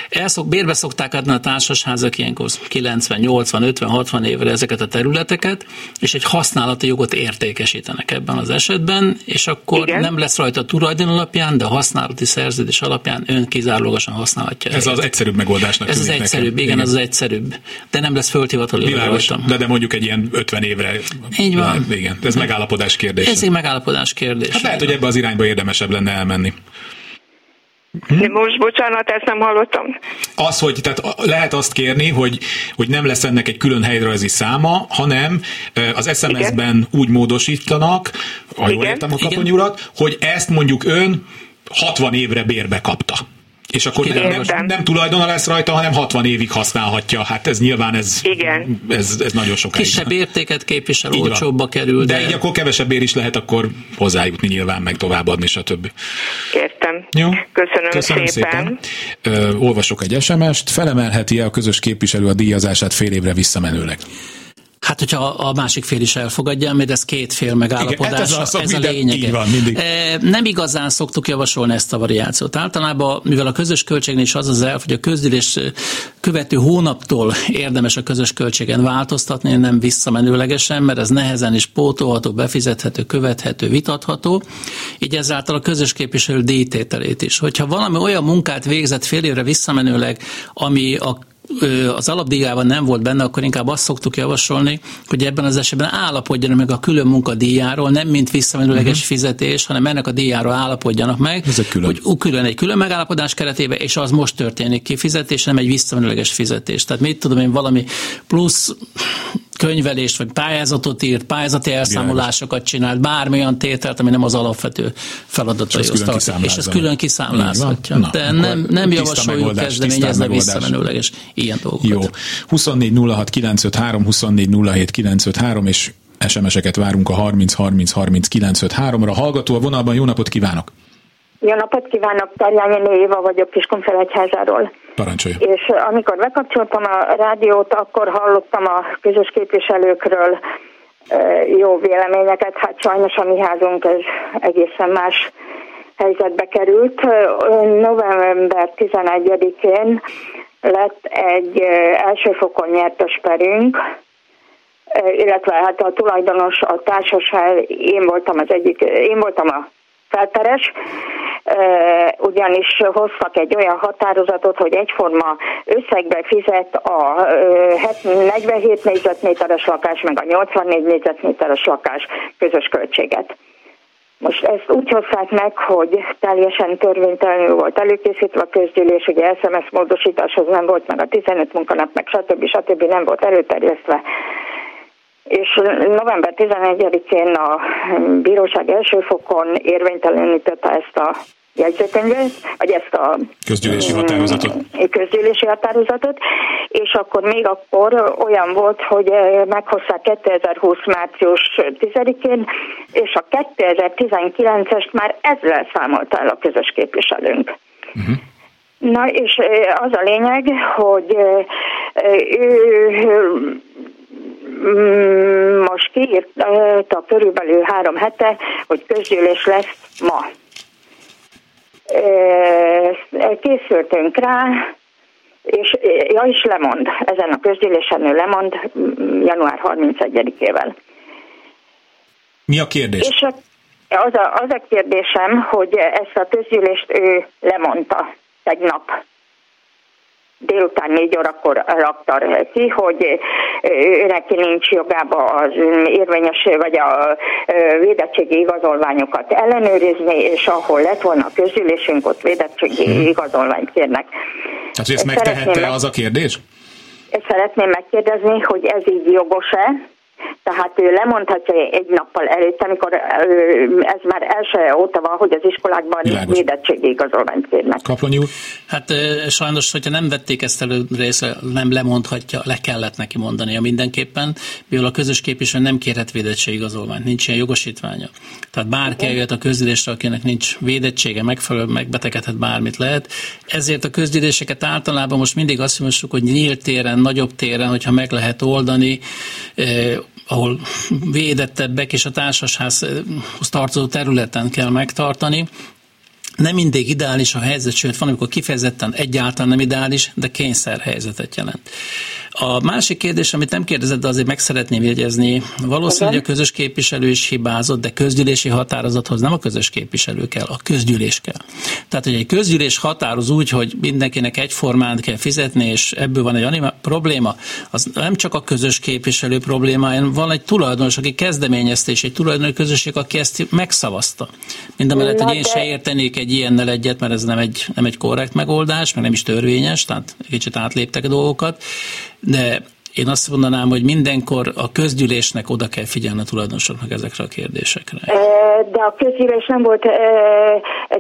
Elszok, bérbe szokták adni a társasházak ilyenkor 90, 80, 50, 60 évre ezeket a területeket, és egy használati jogot értékesítenek ebben az esetben, és akkor Igen. nem lesz rajta a tulajdon alapján, de a használati szerződés alapján ön kizárólagosan használhatja. Ez az egyszerűbb megoldásnak Ez az egyszerűbb, igen, igen, az az egyszerűbb. De nem lesz fölthivatali rajta. De, de mondjuk egy ilyen 50 évre. Így van. Igen, ez megállapodás kérdés. Ez egy megállapodás kérdés. Hát lehet, hogy ebbe az irányba érdemesebb lenne elmenni. Hm? Most bocsánat, ezt nem hallottam. Az, hogy tehát lehet azt kérni, hogy, hogy nem lesz ennek egy külön helyrajzi száma, hanem az SMS-ben Igen. úgy módosítanak, ha jól értem a kaponyi urat, hogy ezt mondjuk ön 60 évre bérbe kapta. És akkor nem, nem, nem tulajdona lesz rajta, hanem 60 évig használhatja. Hát ez nyilván ez, Igen. ez, ez nagyon sokáig. Kisebb értéket képvisel, így olcsóbba kerül. De... de így akkor kevesebb ér is lehet akkor hozzájutni nyilván, meg továbbadni, stb. Értem. Jó. Köszönöm, Köszönöm szépen. szépen. Ö, olvasok egy SMS-t. Felemelheti-e a közös képviselő a díjazását fél évre visszamenőleg? Hát, hogyha a másik fél is elfogadja, mert ez két fél megállapodás, Igen, ez, ez a. Van, mindig. E, nem igazán szoktuk javasolni ezt a variációt. Általában, mivel a közös költségnél is az az elf, hogy a közgyűlés követő hónaptól érdemes a közös költségen változtatni, nem visszamenőlegesen, mert ez nehezen is pótolható, befizethető, követhető, vitatható. Így ezáltal a közös képviselő díjtételét is. Hogyha valami olyan munkát végzett fél évre visszamenőleg, ami a az alapdíjában nem volt benne, akkor inkább azt szoktuk javasolni, hogy ebben az esetben állapodjanak meg a külön munkadíjáról, nem mint visszamenőleges uh-huh. fizetés, hanem ennek a díjáról állapodjanak meg, Ez külön. hogy külön egy külön megállapodás keretében, és az most történik ki fizetés, nem egy visszamenőleges fizetés. Tehát mit tudom én, valami plusz könyvelést, vagy pályázatot írt, pályázati elszámolásokat csinált, bármilyen tételt, ami nem az alapvető feladataihoz tartozik. És ez külön kiszámlázhatja. Na, De nem, nem javasoljuk kezdeményezni visszamenőleges ilyen dolgokat. Jó. 24 06 953, 24 07 953, és SMS-eket várunk a 30 30 30 953-ra. Hallgató a vonalban, jó napot kívánok! Jó napot kívánok, Tarjányi Éva vagyok Kiskunfelegyházáról. Parancsolja. És amikor bekapcsoltam a rádiót, akkor hallottam a közös képviselőkről jó véleményeket. Hát sajnos a mi házunk ez egészen más helyzetbe került. November 11-én lett egy elsőfokon nyertes perünk, illetve hát a tulajdonos, a társaság, én voltam az egyik, én voltam a felperes, ugyanis hoztak egy olyan határozatot, hogy egyforma összegbe fizet a 47 négyzetméteres lakás, meg a 84 négyzetméteres lakás közös költséget. Most ezt úgy hozták meg, hogy teljesen törvénytelenül volt előkészítve a közgyűlés, ugye SMS módosításhoz nem volt meg a 15 munkanap, meg stb. stb. nem volt előterjesztve és november 11-én a bíróság első fokon érvénytelenítette ezt a jegyzőkönyvet, vagy ezt a közgyűlési határozatot. közgyűlési határozatot, és akkor még akkor olyan volt, hogy meghozták 2020 március 10-én, és a 2019-est már ezzel számolta el a közös képviselőnk. Uh-huh. Na és az a lényeg, hogy ő Mm, most kiírta körülbelül három hete, hogy közgyűlés lesz ma. Készültünk rá, és ja is lemond, ezen a közgyűlésen ő lemond mm, január 31-ével. Mi a kérdés? És az a, az a kérdésem, hogy ezt a közgyűlést ő lemondta tegnap délután négy órakor rakta ki, hogy neki nincs jogába az érvényes vagy a védettségi igazolványokat ellenőrizni, és ahol lett volna a közülésünk, ott védettségi hmm. igazolványt kérnek. Hát, ezt megtehette az a kérdés? Szeretném megkérdezni, hogy ez így jogos-e, tehát ő lemondhatja egy nappal előtt, amikor ez már első óta van, hogy az iskolákban Világos. védettségi igazolványt kérnek. Kaplonyi úr? Hát sajnos, hogyha nem vették ezt elő része, nem lemondhatja, le kellett neki mondania mindenképpen, mivel a közös képviselő nem kérhet védettségi igazolványt, nincs ilyen jogosítványa. Tehát bárki eljött a közgyűlésre, akinek nincs védettsége, megfelelő, megbetegedhet bármit lehet. Ezért a közgyűléseket általában most mindig azt javasljuk, hogy nyílt téren, nagyobb téren, hogyha meg lehet oldani, ahol védettebbek és a társashoz tartozó területen kell megtartani. Nem mindig ideális a helyzet, sőt van, amikor kifejezetten egyáltalán nem ideális, de kényszer helyzetet jelent. A másik kérdés, amit nem kérdezett, de azért meg szeretném jegyezni, valószínűleg a közös képviselő is hibázott, de közgyűlési határozathoz nem a közös képviselő kell, a közgyűlés kell. Tehát, hogy egy közgyűlés határoz úgy, hogy mindenkinek egyformán kell fizetni, és ebből van egy anima probléma, az nem csak a közös képviselő probléma, hanem van egy tulajdonos, aki kezdeményezte, és egy tulajdonos közösség, aki ezt megszavazta. Mind a mellett, hogy én se értenék egy ilyennel egyet, mert ez nem egy, nem egy korrekt megoldás, meg nem is törvényes, tehát kicsit átléptek a dolgokat de én azt mondanám, hogy mindenkor a közgyűlésnek oda kell figyelni a tulajdonosoknak ezekre a kérdésekre. De a közgyűlés nem volt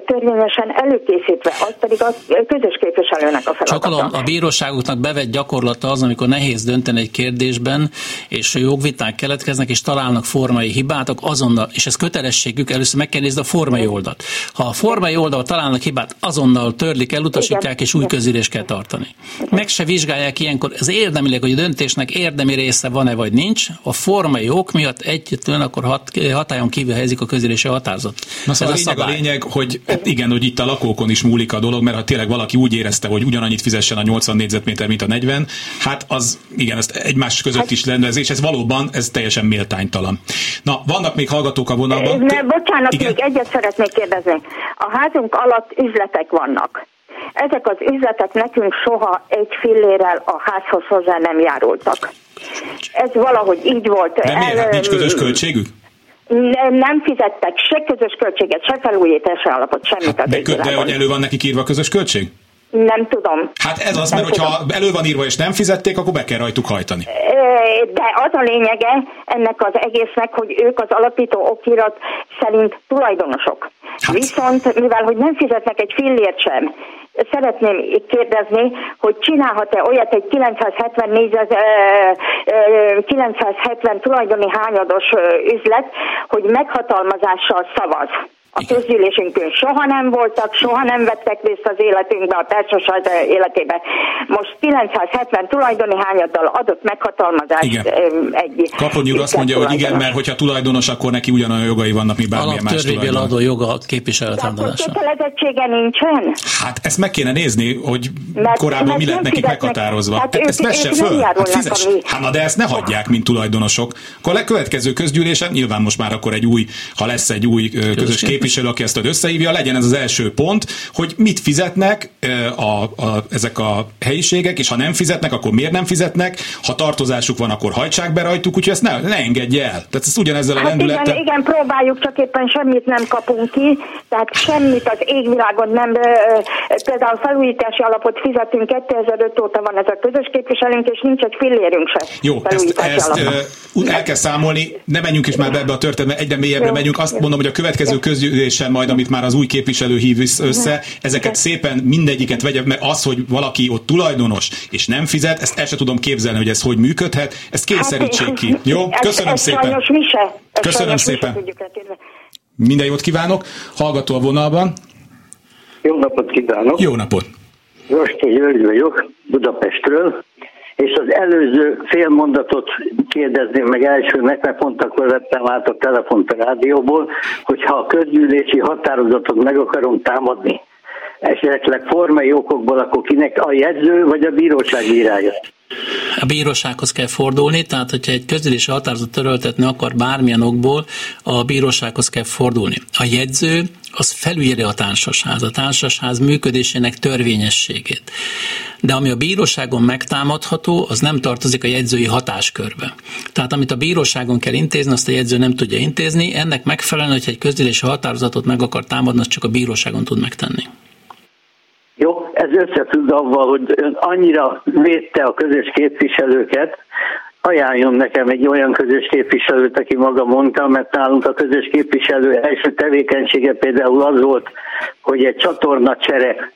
törvényesen előkészítve, az pedig a közös képviselőnek a feladata. Csak a, a bíróságoknak bevett gyakorlata az, amikor nehéz dönteni egy kérdésben, és jogviták keletkeznek, és találnak formai hibát, azonnal, és ez kötelességük, először meg kell nézni a formai oldalt. Ha a formai oldalt találnak hibát, azonnal törlik, elutasítják, és új közülés kell tartani. Meg se vizsgálják ilyenkor, ez érdemileg, hogy a döntésnek érdemi része van-e vagy nincs, a formai ok miatt egyetlen akkor hat, hatályon kívül helyezik a közülési határozat. Na szóval a lényeg, a lényeg, hogy hát igen, hogy itt a lakókon is múlik a dolog, mert ha tényleg valaki úgy érezte, hogy ugyanannyit fizessen a 80 négyzetméter, mint a 40, hát az igen, ezt egymás között hát, is lenne, és ez valóban ez teljesen méltánytalan. Na, vannak még hallgatók a vonalban. Ne, bocsánat, igen? még egyet szeretnék kérdezni. A házunk alatt üzletek vannak ezek az üzletek nekünk soha egy fillérrel a házhoz hozzá nem járultak. Ez valahogy így volt. De miért? Hát nincs közös költségük? Nem, nem fizettek se közös költséget, se felújítási alapot, semmit hát, de, de hogy elő van nekik írva közös költség? Nem tudom. Hát ez az, mert hogyha elő van írva és nem fizették, akkor be kell rajtuk hajtani. De az a lényege ennek az egésznek, hogy ők az alapító okirat szerint tulajdonosok. Hát. Viszont mivel, hogy nem fizetnek egy fillért sem, szeretném kérdezni, hogy csinálhat-e olyat egy 974, 970 tulajdoni hányados üzlet, hogy meghatalmazással szavaz. A közgyűlésünkön soha nem voltak, soha nem vettek részt az életünkbe, a társaság életébe. Most 970 tulajdoni hányaddal adott meghatalmazást igen. egy... Kaponyi úr azt mondja, hogy igen, mert hogyha tulajdonos, akkor neki ugyanolyan jogai vannak, mint bármilyen más tulajdon. adó joga a képviseletámadása. kötelezettsége nincsen? Hát ezt meg kéne nézni, hogy mert, korábban mert mi lett nekik meghatározva. Hát ezt vesse föl. Hát fizes. Hát na, de ezt ne hagyják, mint tulajdonosok. Akkor a következő közgyűlésen, nyilván most már akkor egy új, ha lesz egy új közös kép képviselő, aki ezt összehívja, legyen ez az első pont, hogy mit fizetnek a, a, ezek a helyiségek, és ha nem fizetnek, akkor miért nem fizetnek, ha tartozásuk van, akkor hajtsák be rajtuk, úgyhogy ezt ne, ne engedje el. Tehát ezt ugyanezzel a hát lendülettel... Igen, igen, próbáljuk, csak éppen semmit nem kapunk ki, tehát semmit az égvilágon nem, például felújítási alapot fizetünk, 2005 óta van ez a közös képviselőnk, és nincs egy fillérünk se. Jó, ezt, ezt el kell számolni, ne menjünk is már be ebbe a történetbe, egyre mélyebbre Jó. megyünk. Azt mondom, hogy a következő közgy ülésen majd, amit már az új képviselő hív össze, ezeket szépen mindegyiket vegye, mert az, hogy valaki ott tulajdonos és nem fizet, ezt el sem tudom képzelni, hogy ez hogy működhet, ezt kényszerítsék ki. Jó? Köszönöm szépen. Köszönöm szépen. Minden jót kívánok. Hallgató a vonalban. Jó napot kívánok. Jó napot. Rosti György vagyok, Budapestről és az előző fél mondatot kérdezném meg elsőnek, mert pont akkor vettem át a telefont a rádióból, hogyha a közgyűlési határozatot meg akarom támadni, esetleg formai okokból, akkor kinek a jegyző vagy a bíróság írja? A bírósághoz kell fordulni, tehát hogyha egy közülési határozat töröltetni akar bármilyen okból, a bírósághoz kell fordulni. A jegyző az felülírja a társasház, a társasház működésének törvényességét. De ami a bíróságon megtámadható, az nem tartozik a jegyzői hatáskörbe. Tehát amit a bíróságon kell intézni, azt a jegyző nem tudja intézni, ennek megfelelően, hogyha egy közgyűlési határozatot meg akar támadni, azt csak a bíróságon tud megtenni. Ez összefügg avval, hogy ön annyira védte a közös képviselőket, ajánljon nekem egy olyan közös képviselőt, aki maga mondta, mert nálunk a közös képviselő első tevékenysége például az volt, hogy egy csatorna csere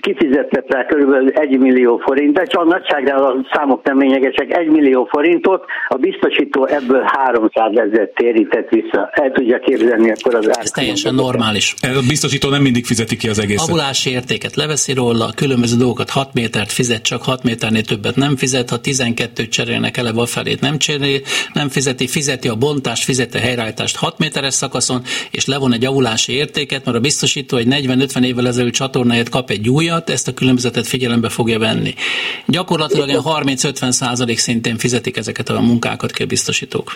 kifizetett rá körülbelül 1 millió forint, de csak a nagyságrál a számok nem lényegesek, 1 millió forintot, a biztosító ebből 300 ezer térített vissza. El tudja képzelni akkor az ár. Ez teljesen normális. A biztosító nem mindig fizeti ki az egészet. Avulási értéket leveszi róla, különböző dolgokat 6 métert fizet, csak 6 méternél többet nem fizet, ha 12 cserélnek eleve a felét nem cserél, nem fizeti, fizeti a bontást, fizeti a helyreállítást 6 méteres szakaszon, és levon egy avulási értéket, mert a biztosító egy 40-50 évvel ezelőtt csatornáját kap egy újat, ezt a különbözetet figyelembe fogja venni. Gyakorlatilag 30-50 százalék szintén fizetik ezeket a munkákat ki a biztosítók.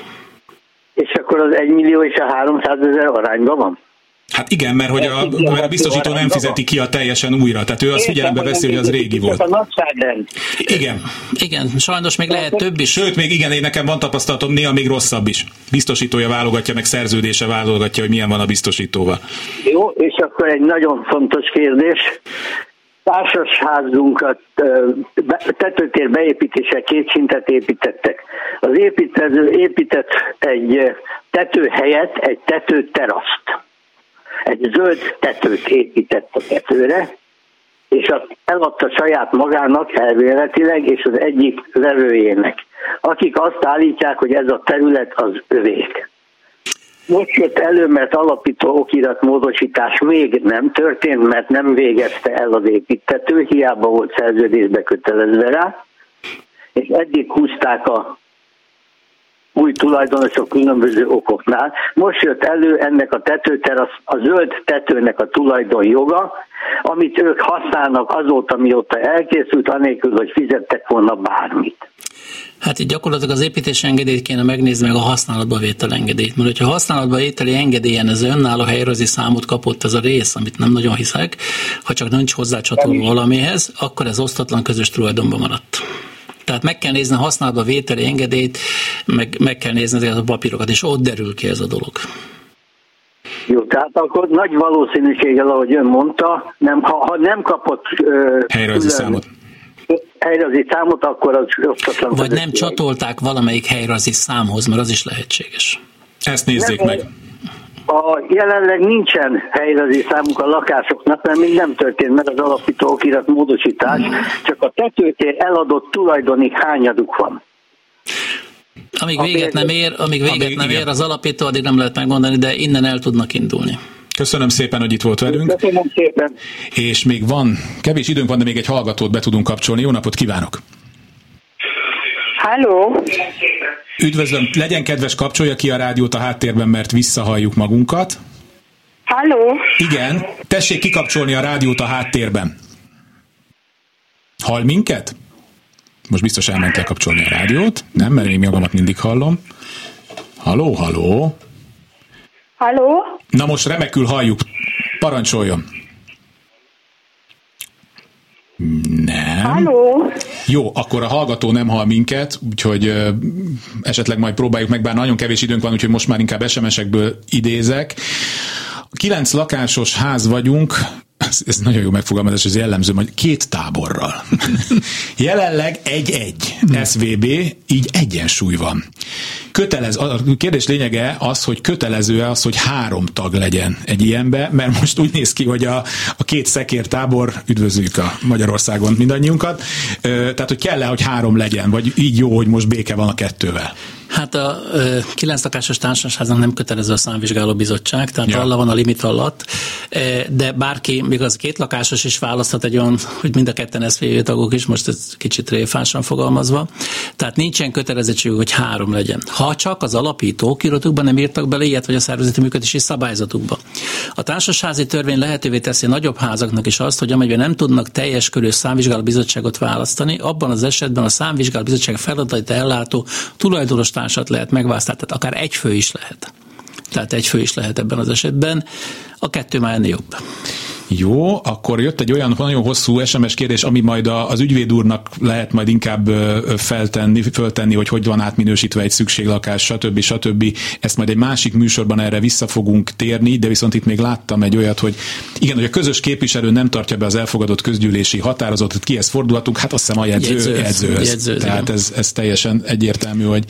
És akkor az 1 millió és a 300 ezer arányban van? Hát igen, mert hogy a, mert a biztosító nem fizeti ki a teljesen újra, tehát ő azt figyelembe veszi, hogy az régi volt. Igen. Igen, sajnos még lehet több is. Sőt, még igen, én nekem van tapasztalatom, néha még rosszabb is. Biztosítója válogatja, meg szerződése válogatja, hogy milyen van a biztosítóval. Jó, és akkor egy nagyon fontos kérdés társasházunkat tetőtér beépítése két szintet építettek. Az építkező épített egy tető helyett egy tetőteraszt. Egy zöld tetőt épített a tetőre, és azt eladta saját magának elvéletileg, és az egyik levőjének, akik azt állítják, hogy ez a terület az övék. Most jött elő, mert alapító okiratmódosítás még nem történt, mert nem végezte el az építető, hiába volt szerződésbe kötelezve rá, és eddig húzták a új tulajdonosok különböző okoknál. Most jött elő ennek a tetőterasz, a zöld tetőnek a tulajdonjoga, amit ők használnak azóta, mióta elkészült, anélkül, hogy fizettek volna bármit. Hát itt gyakorlatilag az építési engedélyt kéne megnézni meg a használatba vétel engedélyt. Mert hogyha használatba vételi engedélyen ez önálló helyrözi számot kapott ez a rész, amit nem nagyon hiszek, ha csak nincs hozzá csatolva valamihez, akkor ez osztatlan közös tulajdonban maradt. Tehát meg kell nézni a használatba vételi engedélyt, meg, meg kell nézni ezeket a papírokat, és ott derül ki ez a dolog. Jó, tehát akkor nagy valószínűséggel, ahogy ön mondta, nem, ha, ha nem kapott uh, helyrajzi számot helyrajzi számot, akkor az osztatlan. Vagy nem csatolták valamelyik helyrajzi számhoz, mert az is lehetséges. Ezt nézzék nem, meg. A jelenleg nincsen helyrajzi számunk a lakásoknak, mert még nem történt meg az alapító okirat módosítás, csak a tetőtér eladott tulajdoni hányaduk van. Amíg véget nem ér, amíg véget amíg, nem igen. ér az alapító, addig nem lehet megmondani, de innen el tudnak indulni. Köszönöm szépen, hogy itt volt velünk. Köszönöm szépen. És még van, kevés időnk van, de még egy hallgatót be tudunk kapcsolni. Jó napot kívánok! Halló! Üdvözlöm, legyen kedves, kapcsolja ki a rádiót a háttérben, mert visszahalljuk magunkat. Halló! Igen, tessék kikapcsolni a rádiót a háttérben. Hall minket? Most biztos elment kapcsolni a rádiót, nem, mert én magamat mindig hallom. Halló, halló! Halló? Na most remekül halljuk. Parancsoljon. Nem. Halló? Jó, akkor a hallgató nem hall minket, úgyhogy ö, esetleg majd próbáljuk meg, bár nagyon kevés időnk van, úgyhogy most már inkább SMS-ekből idézek. Kilenc lakásos ház vagyunk, ez, ez nagyon jó megfogalmazás, ez jellemző, hogy két táborral. Jelenleg egy-egy SVB, így egyensúly van. Kötelez, a kérdés lényege az, hogy kötelező-e az, hogy három tag legyen egy ilyenbe, mert most úgy néz ki, hogy a, a két szekér tábor, üdvözlük a Magyarországon mindannyiunkat, tehát hogy kell-e, hogy három legyen, vagy így jó, hogy most béke van a kettővel? Hát a kilenc lakásos társaságnak nem kötelező a számvizsgáló bizottság, tehát ja. alla van a limit alatt, de bárki, még az két lakásos is választhat egy olyan, hogy mind a ketten SZVV tagok is, most ez kicsit réfásan fogalmazva, tehát nincsen kötelezettség, hogy három legyen. Ha csak az alapító kirotukban nem írtak bele ilyet, vagy a szervezeti működési szabályzatukba. A társasházi törvény lehetővé teszi nagyobb házaknak is azt, hogy amelyben nem tudnak teljes körű számvizsgáló bizottságot választani, abban az esetben a számvizsgáló bizottság feladatait ellátó tulajdonos társat lehet megválasztani, tehát akár egy fő is lehet. Tehát egy fő is lehet ebben az esetben. A kettő már ennél jobb. Jó, akkor jött egy olyan nagyon hosszú SMS kérdés, ami majd az ügyvéd úrnak lehet majd inkább feltenni, föltenni, hogy hogy van átminősítve egy szükséglakás, stb. stb. Ezt majd egy másik műsorban erre vissza fogunk térni, de viszont itt még láttam egy olyat, hogy igen, hogy a közös képviselő nem tartja be az elfogadott közgyűlési határozatot, kihez fordulhatunk, hát azt hiszem a jegyző, jegyző, jegyző, jegyző Tehát ez, ez teljesen egyértelmű, hogy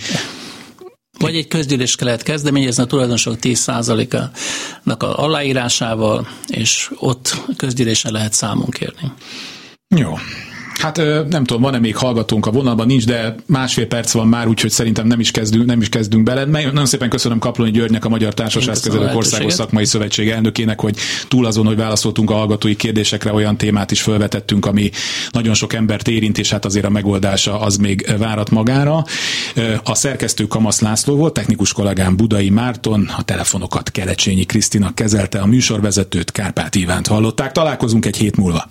vagy egy közgyűlést lehet kezdeményezni a tulajdonosok 10%-ának a aláírásával, és ott közgyűlésen lehet számon kérni. Jó. Hát nem tudom, van-e még hallgatónk a vonalban, nincs, de másfél perc van már, úgyhogy szerintem nem is kezdünk, nem is kezdünk bele. Nagyon szépen köszönöm Kaploni Györgynek, a Magyar Társaságkezelők Országos Szakmai Szövetség elnökének, hogy túl azon, hogy válaszoltunk a hallgatói kérdésekre, olyan témát is felvetettünk, ami nagyon sok embert érint, és hát azért a megoldása az még várat magára. A szerkesztő Kamasz László volt, technikus kollégám Budai Márton, a telefonokat Kelecsényi Krisztina kezelte, a műsorvezetőt Kárpát Ivánt hallották. Találkozunk egy hét múlva.